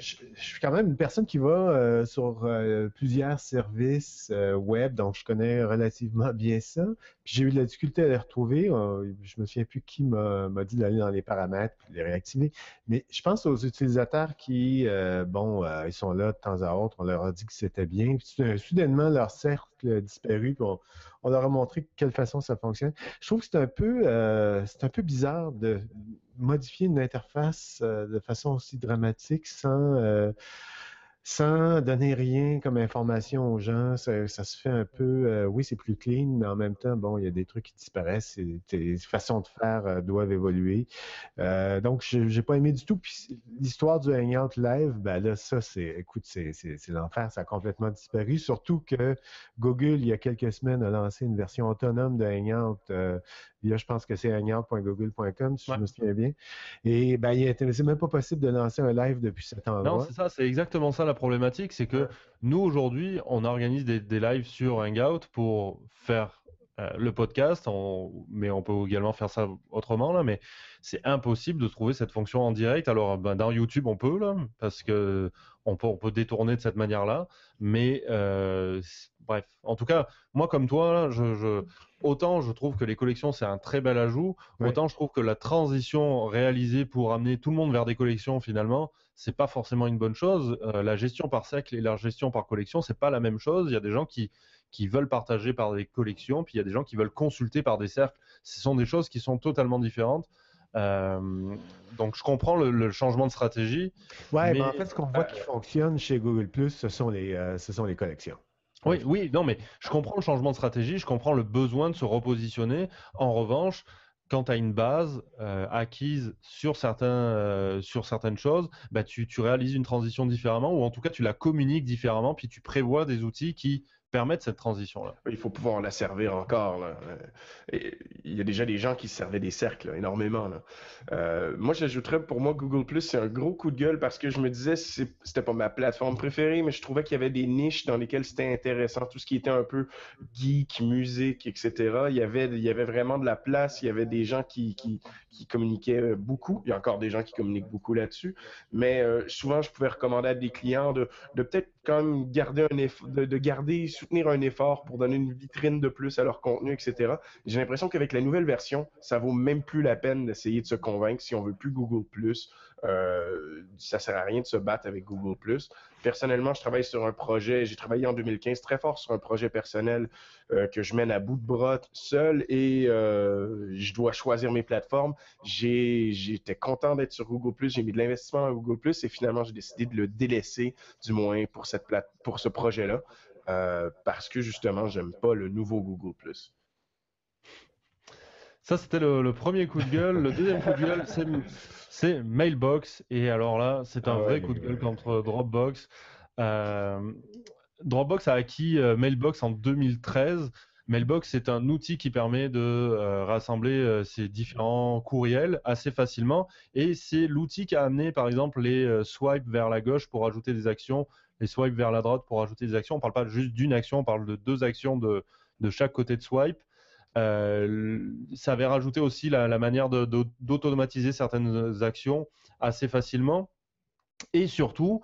je, je, suis quand même une personne qui va euh, sur euh, plusieurs services web, donc je connais relativement bien ça. Puis j'ai eu de la difficulté à les retrouver. je me souviens plus qui m'a dit d'aller dans les paramètres puis de les réactiver. Mais je pense aux utilisateurs qui, bon, ils sont là de temps à autre, on leur a dit que c'était bien. Puis soudainement, leur cercle a disparu. Puis on, leur a montré de quelle façon ça fonctionne. Je trouve que c'est un peu, c'est un peu bizarre de modifier une interface de façon aussi dramatique sans sans donner rien comme information aux gens. Ça, se fait un peu, euh, oui, c'est plus clean, mais en même temps, bon, il y a des trucs qui disparaissent. Et, les façons de faire euh, doivent évoluer. Euh, donc, j'ai pas aimé du tout. Puis l'histoire du Hangout Live, ben là, ça, c'est, écoute, c'est l'enfer. Ça a complètement disparu. Surtout que Google, il y a quelques semaines, a lancé une version autonome de Hangout je pense que c'est hangout.google.com, si je me souviens bien. Et ben, c'est même pas possible de lancer un live depuis cet endroit. Non, c'est ça, c'est exactement ça la problématique. C'est que nous, aujourd'hui, on organise des, lives sur Hangout pour faire euh, le podcast, mais on peut également faire ça autrement là, mais c'est impossible de trouver cette fonction en direct. Alors ben, dans YouTube on peut là, parce que on peut, on peut détourner de cette manière-là, mais euh, bref. En tout cas, moi comme toi, je, autant je trouve que les collections c'est un très bel ajout, autant je trouve que la transition réalisée pour amener tout le monde vers des collections finalement, c'est pas forcément une bonne chose. Euh, la gestion par cercle et la gestion par collection, c'est pas la même chose. Il y a des gens qui qui veulent partager par des collections, puis il y a des gens qui veulent consulter par des cercles. Ce sont des choses qui sont totalement différentes. Euh, donc, je comprends le, changement de stratégie. Ouais, mais, en fait, ce qu'on voit qui fonctionne chez Google ce sont les, ce sont les collections. Oui, oui, non, mais je comprends le changement de stratégie, je comprends le besoin de se repositionner. En revanche, quand tu as une base euh, acquise sur, certains, euh, sur certaines choses, bah, tu, tu, réalises une transition différemment, ou en tout cas tu la communiques différemment, puis tu prévois des outils qui permettre cette transition-là. Il faut pouvoir la servir encore. Il y a déjà des gens qui servaient des cercles énormément. Euh, moi, j'ajouterais pour moi Google Plus, c'est un gros coup de gueule parce que je me disais c'était pas ma plateforme préférée, mais je trouvais qu'il y avait des niches dans lesquelles c'était intéressant, tout ce qui était un peu geek, musique, etc. Il y avait, vraiment de la place, il y avait des gens qui, communiquaient beaucoup. Il y a encore des gens qui communiquent beaucoup là-dessus, mais euh, souvent je pouvais recommander à des clients de peut-être même garder un effort, de, de garder soutenir un effort pour donner une vitrine de plus à leur contenu, etc. J'ai l'impression qu'avec la nouvelle version, ça vaut même plus la peine d'essayer de se convaincre si on veut plus Google. Euh, ça sert à rien de se battre avec Google. Personnellement, je travaille sur un projet, j'ai travaillé en 2015 très fort sur un projet personnel euh, que je mène à bout de bras seul et euh, je dois choisir mes plateformes. J'étais content d'être sur Google j'ai mis de l'investissement dans Google et finalement j'ai décidé de le délaisser, du moins pour ce projet-là. Euh, parce que justement, j'aime pas le nouveau Google+. Ça, c'était le, premier coup de gueule. Le deuxième coup de gueule, c'est Mailbox. Et alors là, c'est un ah vrai coup de gueule contre Dropbox. Euh, Dropbox a acquis euh, Mailbox en 2013. Mailbox, c'est un outil qui permet de rassembler ces différents courriels assez facilement. Et c'est l'outil qui a amené, par exemple, les swipes vers la gauche pour ajouter des actions les swipes vers la droite pour ajouter des actions. On ne parle pas juste d'une action, on parle de deux actions de, chaque côté de swipe. Euh, ça avait rajouté aussi la, manière d'automatiser certaines actions assez facilement. Et surtout,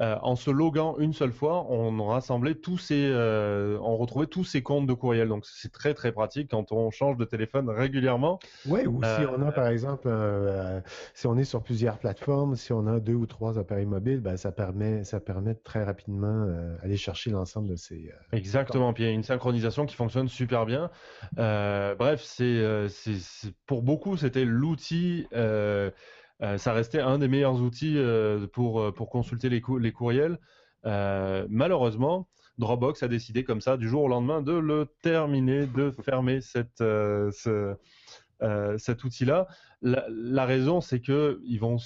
euh, en se loguant une seule fois, on rassemblait tous ces, euh, on retrouvait tous ces comptes de courriel. Donc c'est très très pratique quand on change de téléphone régulièrement. Oui, ou si on a par exemple, si on est sur plusieurs plateformes, si on a deux ou trois appareils mobiles, ben, ça permet, ça permet de très rapidement aller chercher l'ensemble de ces. Exactement. Puis il y a une synchronisation qui fonctionne super bien. bref, c'est, pour beaucoup c'était l'outil. Euh, ça restait un des meilleurs outils euh, pour, euh, pour consulter les, les courriels. malheureusement, Dropbox a décidé comme ça, du jour au lendemain, de le terminer, de fermer cette, ce, cet outil-là. La, la, raison, c'est qu'ils vont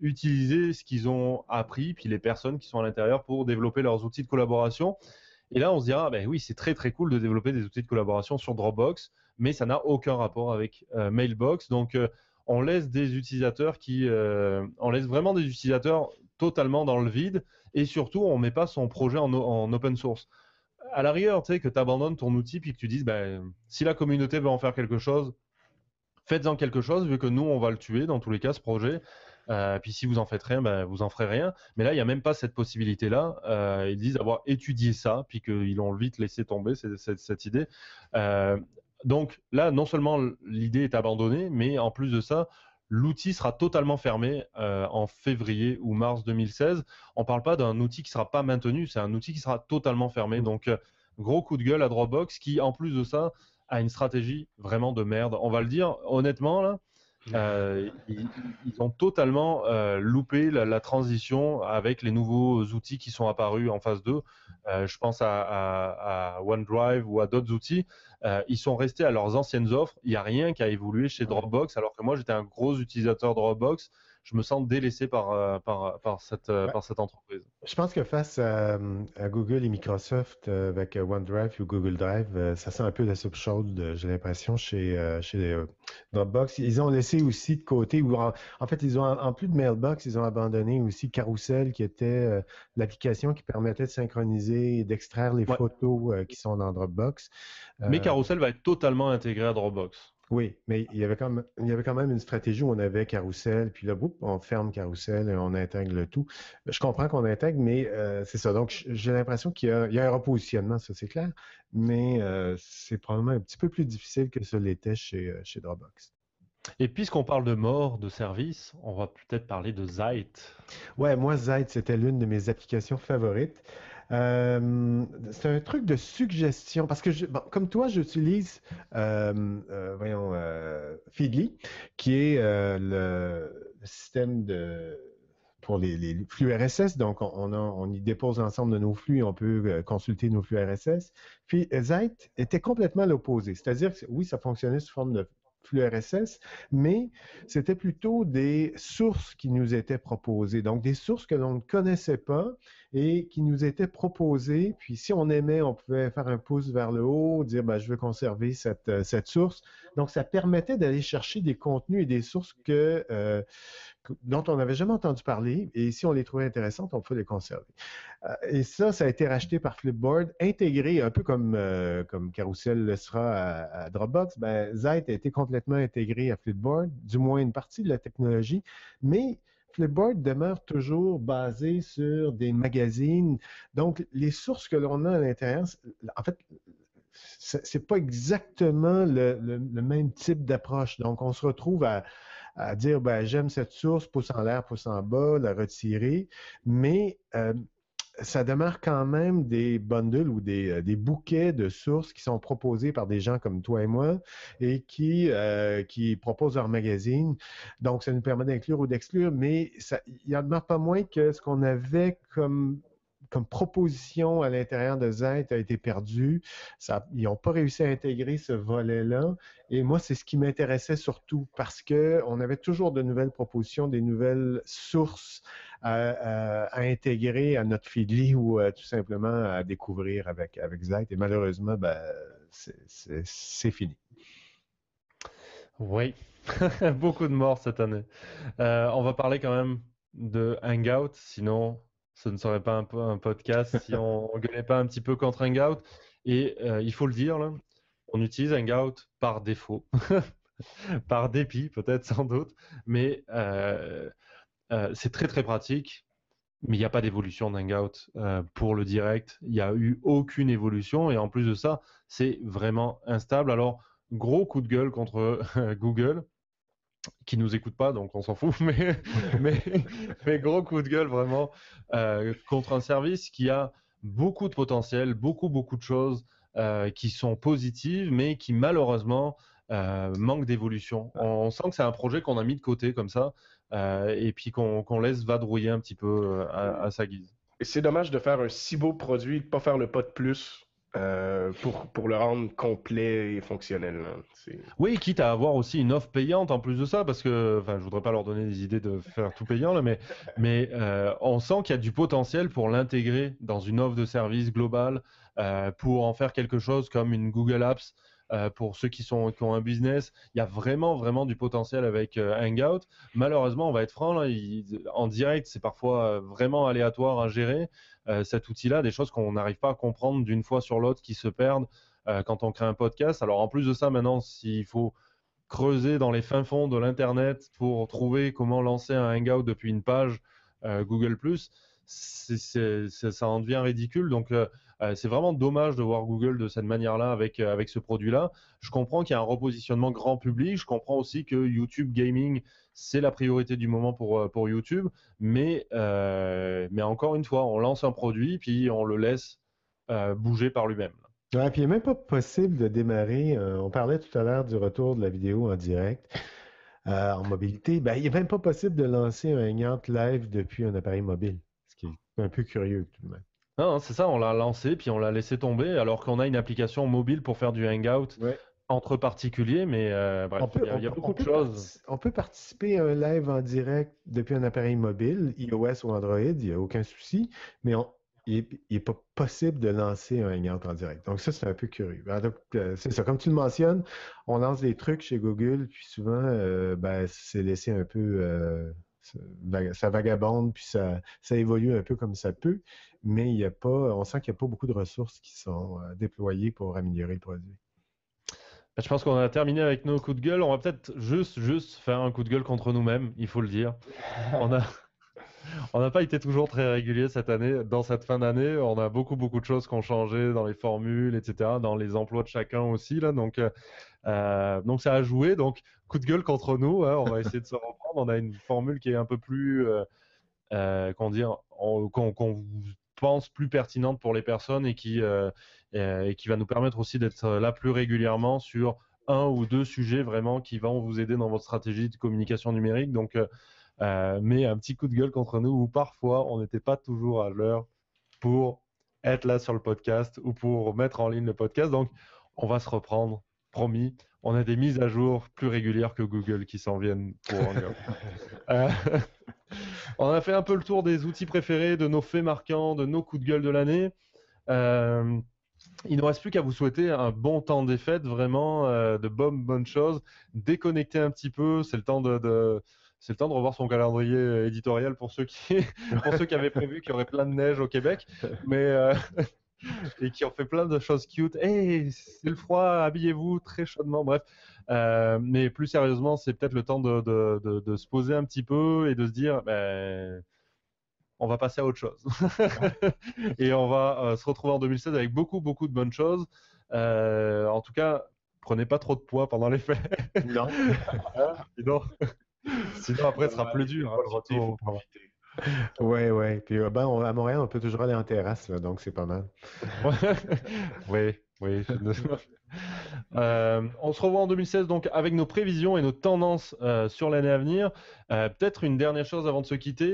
utiliser ce qu'ils ont appris, puis les personnes qui sont à l'intérieur pour développer leurs outils de collaboration. Et là, on se dira, ben oui, c'est très très cool de développer des outils de collaboration sur Dropbox, mais ça n'a aucun rapport avec Mailbox. Donc, on laisse des utilisateurs qui, euh, on laisse vraiment des utilisateurs totalement dans le vide et surtout on met pas son projet en, open source. À la rigueur, tu sais que tu abandonnes ton outil puis que tu dises, ben, si la communauté veut en faire quelque chose, faites-en quelque chose vu que nous on va le tuer dans tous les cas ce projet. Euh, puis si vous en faites rien, ben, vous en ferez rien. Mais là, il n'y a même pas cette possibilité-là. Euh, ils disent avoir étudié ça, puis qu'ils l'ont vite laissé tomber, cette, idée. Donc là, non seulement l'idée est abandonnée, mais en plus de ça, l'outil sera totalement fermé en février ou mars 2016. On ne parle pas d'un outil qui ne sera pas maintenu, c'est un outil qui sera totalement fermé. Mmh. Donc, gros coup de gueule à Dropbox qui, en plus de ça, a une stratégie vraiment de merde. On va le dire honnêtement, là, euh, ils, ont totalement euh, loupé la, transition avec les nouveaux outils qui sont apparus en phase 2. Euh, je pense à, OneDrive ou à d'autres outils. Ils sont restés à leurs anciennes offres. Il n'y a rien qui a évolué chez Dropbox, alors que moi j'étais un gros utilisateur Dropbox je me sens délaissé par, euh, par, par, cette, euh, par cette entreprise. Je pense que face à, Google et Microsoft euh, avec OneDrive ou Google Drive, ça sent un peu la soupe chaude, j'ai l'impression, chez, chez Dropbox. Ils ont laissé aussi de côté, ou en, fait, ils ont, en plus de Mailbox, ils ont abandonné aussi Carousel, qui était l'application qui permettait de synchroniser et d'extraire les photos qui sont dans Dropbox. Mais Carousel va être totalement intégré à Dropbox. Oui, mais il y avait quand même, il y avait quand même une stratégie où on avait Carousel, puis là, on ferme Carousel et on intègre le tout. Je comprends qu'on intègre, mais euh, c'est ça. Donc, j'ai l'impression qu'il y, a un repositionnement, ça c'est clair, mais euh, c'est probablement un petit peu plus difficile que ce l'était chez, euh, chez Dropbox. Et puisqu'on parle de mort de service, on va peut-être parler de Zeit. Ouais, moi, Zeit, c'était l'une de mes applications favorites. Euh, c'est un truc de suggestion parce que comme toi, j'utilise euh, euh, voyons Feedly, qui est le, système de pour les, flux RSS. Donc, on, on, y dépose l'ensemble de nos flux on peut consulter nos flux RSS. Puis, Zeit était complètement l'opposé. C'est-à-dire que oui, ça fonctionnait sous forme de flux RSS, mais c'était plutôt des sources qui nous étaient proposées. Donc, des sources que l'on ne connaissait pas et qui nous étaient proposées. Puis, si on aimait, on pouvait faire un pouce vers le haut, dire, ben, je veux conserver cette, euh, source. Donc, ça permettait d'aller chercher des contenus et des sources que, euh, dont on n'avait jamais entendu parler. Et si on les trouvait intéressantes, on pouvait les conserver. Euh, et ça, ça a été racheté par Flipboard, intégré un peu comme, euh, comme Carousel le sera à, Dropbox. Ben, Zeit a été complètement intégré à Flipboard, du moins une partie de la technologie, mais Flipboard demeure toujours basé sur des magazines. Donc, les sources que l'on a à l'intérieur, en fait, c'est pas exactement le, même type d'approche. Donc, on se retrouve à, dire, ben, j'aime cette source, pouce en l'air, pouce en bas, la retirer, mais euh, ça demeure quand même des bundles ou euh, des, bouquets de sources qui sont proposés par des gens comme toi et moi et qui, euh, qui proposent leur magazine. Donc, ça nous permet d'inclure ou d'exclure, mais il en demeure pas moins que ce qu'on avait comme comme proposition à l'intérieur de Z a été perdu. Ça, ils n'ont pas réussi à intégrer ce volet-là. Et moi, c'est ce qui m'intéressait surtout parce qu'on avait toujours de nouvelles propositions, des nouvelles sources à, intégrer à notre Feedly ou euh, tout simplement à découvrir avec, avec Et malheureusement, ben, c'est fini. Oui, beaucoup de morts cette année. Euh, on va parler quand même de Hangout, sinon ce ne serait pas un, podcast si on ne gueulait pas un petit peu contre Hangout. Et euh, il faut le dire, là, on utilise Hangout par défaut, par dépit peut-être sans doute, mais c'est très très pratique, mais il n'y a pas d'évolution d'Hangout euh, pour le direct. Il n'y a eu aucune évolution et en plus de ça, c'est vraiment instable. Alors, gros coup de gueule contre Google qui nous écoute pas, donc on s'en fout, mais, mais, gros coup de gueule vraiment euh, contre un service qui a beaucoup de potentiel, beaucoup, beaucoup de choses qui sont positives, mais qui malheureusement manquent d'évolution. On, sent que c'est un projet qu'on a mis de côté comme ça, euh, et puis qu'on laisse vadrouiller un petit peu euh, à, sa guise. Et c'est dommage de faire un si beau produit, de pas faire le pas de plus euh, pour, pour le rendre complet et fonctionnel. Oui, quitte à avoir aussi une offre payante en plus de ça, parce que, enfin, je voudrais pas leur donner des idées de faire tout payant, là, mais, mais on sent qu'il y a du potentiel pour l'intégrer dans une offre de service globale, pour en faire quelque chose comme une Google Apps euh, pour ceux qui, sont, qui ont un business. Il y a vraiment, vraiment du potentiel avec euh, Hangout. Malheureusement, on va être franc, là, en direct, c'est parfois euh, vraiment aléatoire à gérer. cet outil-là, des choses qu'on n'arrive pas à comprendre d'une fois sur l'autre qui se perdent quand on crée un podcast. Alors, en plus de ça, maintenant, s'il faut creuser dans les fins fonds de l'Internet pour trouver comment lancer un Hangout depuis une page Google ⁇ ça en devient ridicule. Donc, euh, euh, c'est vraiment dommage de voir Google de cette manière-là avec, euh, avec ce produit-là. Je comprends qu'il y a un repositionnement grand public. Je comprends aussi que YouTube Gaming, c'est la priorité du moment pour, pour YouTube. Mais, mais encore une fois, on lance un produit, puis on le laisse bouger par lui-même. Ouais, puis il n'est même pas possible de démarrer. on parlait tout à l'heure du retour de la vidéo en direct. en mobilité, ben, il n'est même pas possible de lancer un Hangout live depuis un appareil mobile un peu curieux tout de même. Non, c'est ça, on l'a lancé, puis on l'a laissé tomber, alors qu'on a une application mobile pour faire du hangout entre particuliers, mais euh, bref, il y a, beaucoup de choses. On peut participer à un live en direct depuis un appareil mobile, iOS ou Android, il n'y a aucun souci, mais il n'est pas possible de lancer un hangout en direct. Donc ça, c'est un peu curieux. Euh, c'est ça, comme tu le mentionnes, on lance des trucs chez Google, puis souvent, euh, ben, c'est laissé un peu ça vagabonde, puis ça, ça, évolue un peu comme ça peut, mais il y a pas, on sent qu'il n'y a pas beaucoup de ressources qui sont euh, déployées pour améliorer le produit. Je pense qu'on a terminé avec nos coups de gueule. On va peut-être juste, juste faire un coup de gueule contre nous-mêmes, il faut le dire. On a, on n'a pas été toujours très régulier cette année. Dans cette fin d'année, on a beaucoup, beaucoup de choses qui ont changé dans les formules, etc., dans les emplois de chacun aussi. Là. Donc, euh, euh, donc ça a joué. Donc, coup de gueule contre nous. Hein. on va essayer de se reprendre. On a une formule qui est un peu plus, euh, euh dire, qu'on pense plus pertinente pour les personnes et qui, et qui va nous permettre aussi d'être là plus régulièrement sur un ou deux sujets vraiment qui vont vous aider dans votre stratégie de communication numérique. Donc, mais un petit coup de gueule contre nous où parfois on n'était pas toujours à l'heure pour être là sur le podcast ou pour mettre en ligne le podcast. Donc, on va se reprendre promis, on a des mises à jour plus régulières que Google qui s'en viennent pour euh, on a fait un peu le tour des outils préférés, de nos faits marquants, de nos coups de gueule de l'année. Euh, il ne reste plus qu'à vous souhaiter un bon temps des fêtes, vraiment euh, de bonnes, bonnes choses. Déconnecter un petit peu, c'est le temps de, c'est le temps de revoir son calendrier éditorial pour ceux qui, pour ceux qui avaient prévu qu'il y aurait plein de neige au Québec. Mais et qui ont fait plein de choses cute. Hey, c'est le froid, habillez-vous très chaudement. Bref, euh, mais plus sérieusement, c'est peut-être le temps de, de, de, se poser un petit peu et de se dire, ben, on va passer à autre chose. et on va euh, se retrouver en 2016 avec beaucoup, beaucoup de bonnes choses. Euh, en tout cas, prenez pas trop de poids pendant les fêtes. Non. sinon, sinon, après, ce sera plus dur. Hein, oui, oui. Puis euh, ben, à Montréal, on peut toujours aller en terrasse, donc c'est pas mal. oui, oui. Euh, on se revoit en 2016 donc avec nos prévisions et nos tendances euh, sur l'année à venir. Peut-être une dernière chose avant de se quitter.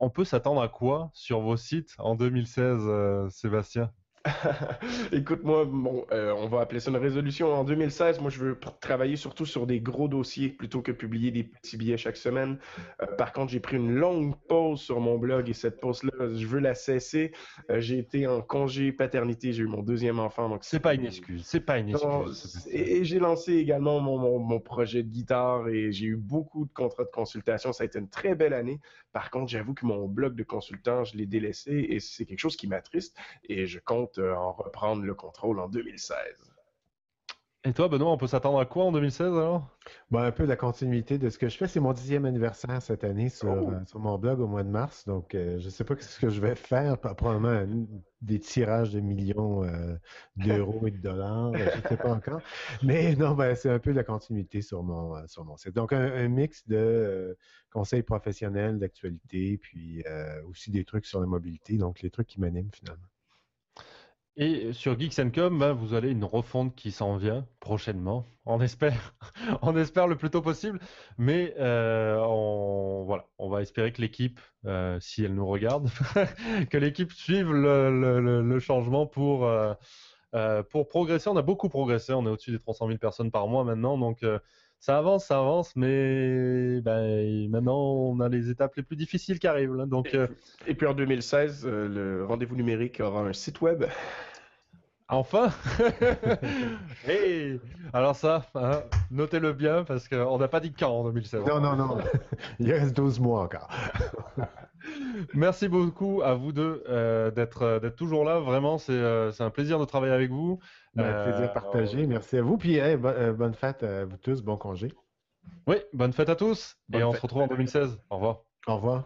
on peut s'attendre à quoi sur vos sites en 2016, Sébastien? Écoute-moi, bon, euh, on va appeler ça une résolution. En 2016, moi, je veux travailler surtout sur des gros dossiers plutôt que publier des petits billets chaque semaine. Euh, par contre, j'ai pris une longue pause sur mon blog et cette pause-là, je veux la cesser. Euh, j'ai été en congé paternité, j'ai eu mon deuxième enfant. Donc c'est pas une excuse. C'est pas une excuse. et, j'ai lancé également mon, mon, projet de guitare et j'ai eu beaucoup de contrats de consultation. Ça a été une très belle année. Par contre, j'avoue que mon blog de consultant, je l'ai délaissé et c'est quelque chose qui m'attriste et je compte en reprendre le contrôle en 2016. Et toi, Benoît, on peut s'attendre à quoi en 2016 alors? Ben, un peu la continuité de ce que je fais. C'est mon dixième anniversaire cette année sur, oh! euh, sur mon blog au mois de mars. Donc, euh, je ne sais pas ce que je vais faire. Probablement des tirages de millions d'euros et de dollars. je ne sais pas encore. Mais non, ben, c'est un peu la continuité sur mon, sur mon site. Donc, un, mix de conseils professionnels, d'actualité, puis aussi des trucs sur la mobilité. Donc, les trucs qui m'animent finalement. Et sur Geeks Com, ben, vous avez une refonte qui s'en vient prochainement. On espère, on espère le plus tôt possible. Mais euh, on, voilà, on va espérer que l'équipe, euh, si elle nous regarde, que l'équipe suive le, changement pour, euh, pour progresser. On a beaucoup progressé. On est au-dessus des 300 000 personnes par mois maintenant. Donc ça avance, ça avance, mais ben, maintenant on a les étapes les plus difficiles qui arrivent. Donc, et, puis, en 2016, le rendez-vous numérique aura un site web. Enfin Hey Alors ça, hein, notez-le bien parce qu'on n'a pas dit quand en 2016. Non, non, non. Il reste 12 mois encore. Merci beaucoup à vous deux euh, d'être euh, d'être toujours là. Vraiment, c'est euh, c'est un plaisir de travailler avec vous. Ben, Euh, plaisir partagé. Merci à vous. Puis, hey, bo- bonne fête à vous tous. Bon congé. Oui, bonne fête à tous Bonne et on fête. se retrouve en 2016. Au revoir. Au revoir.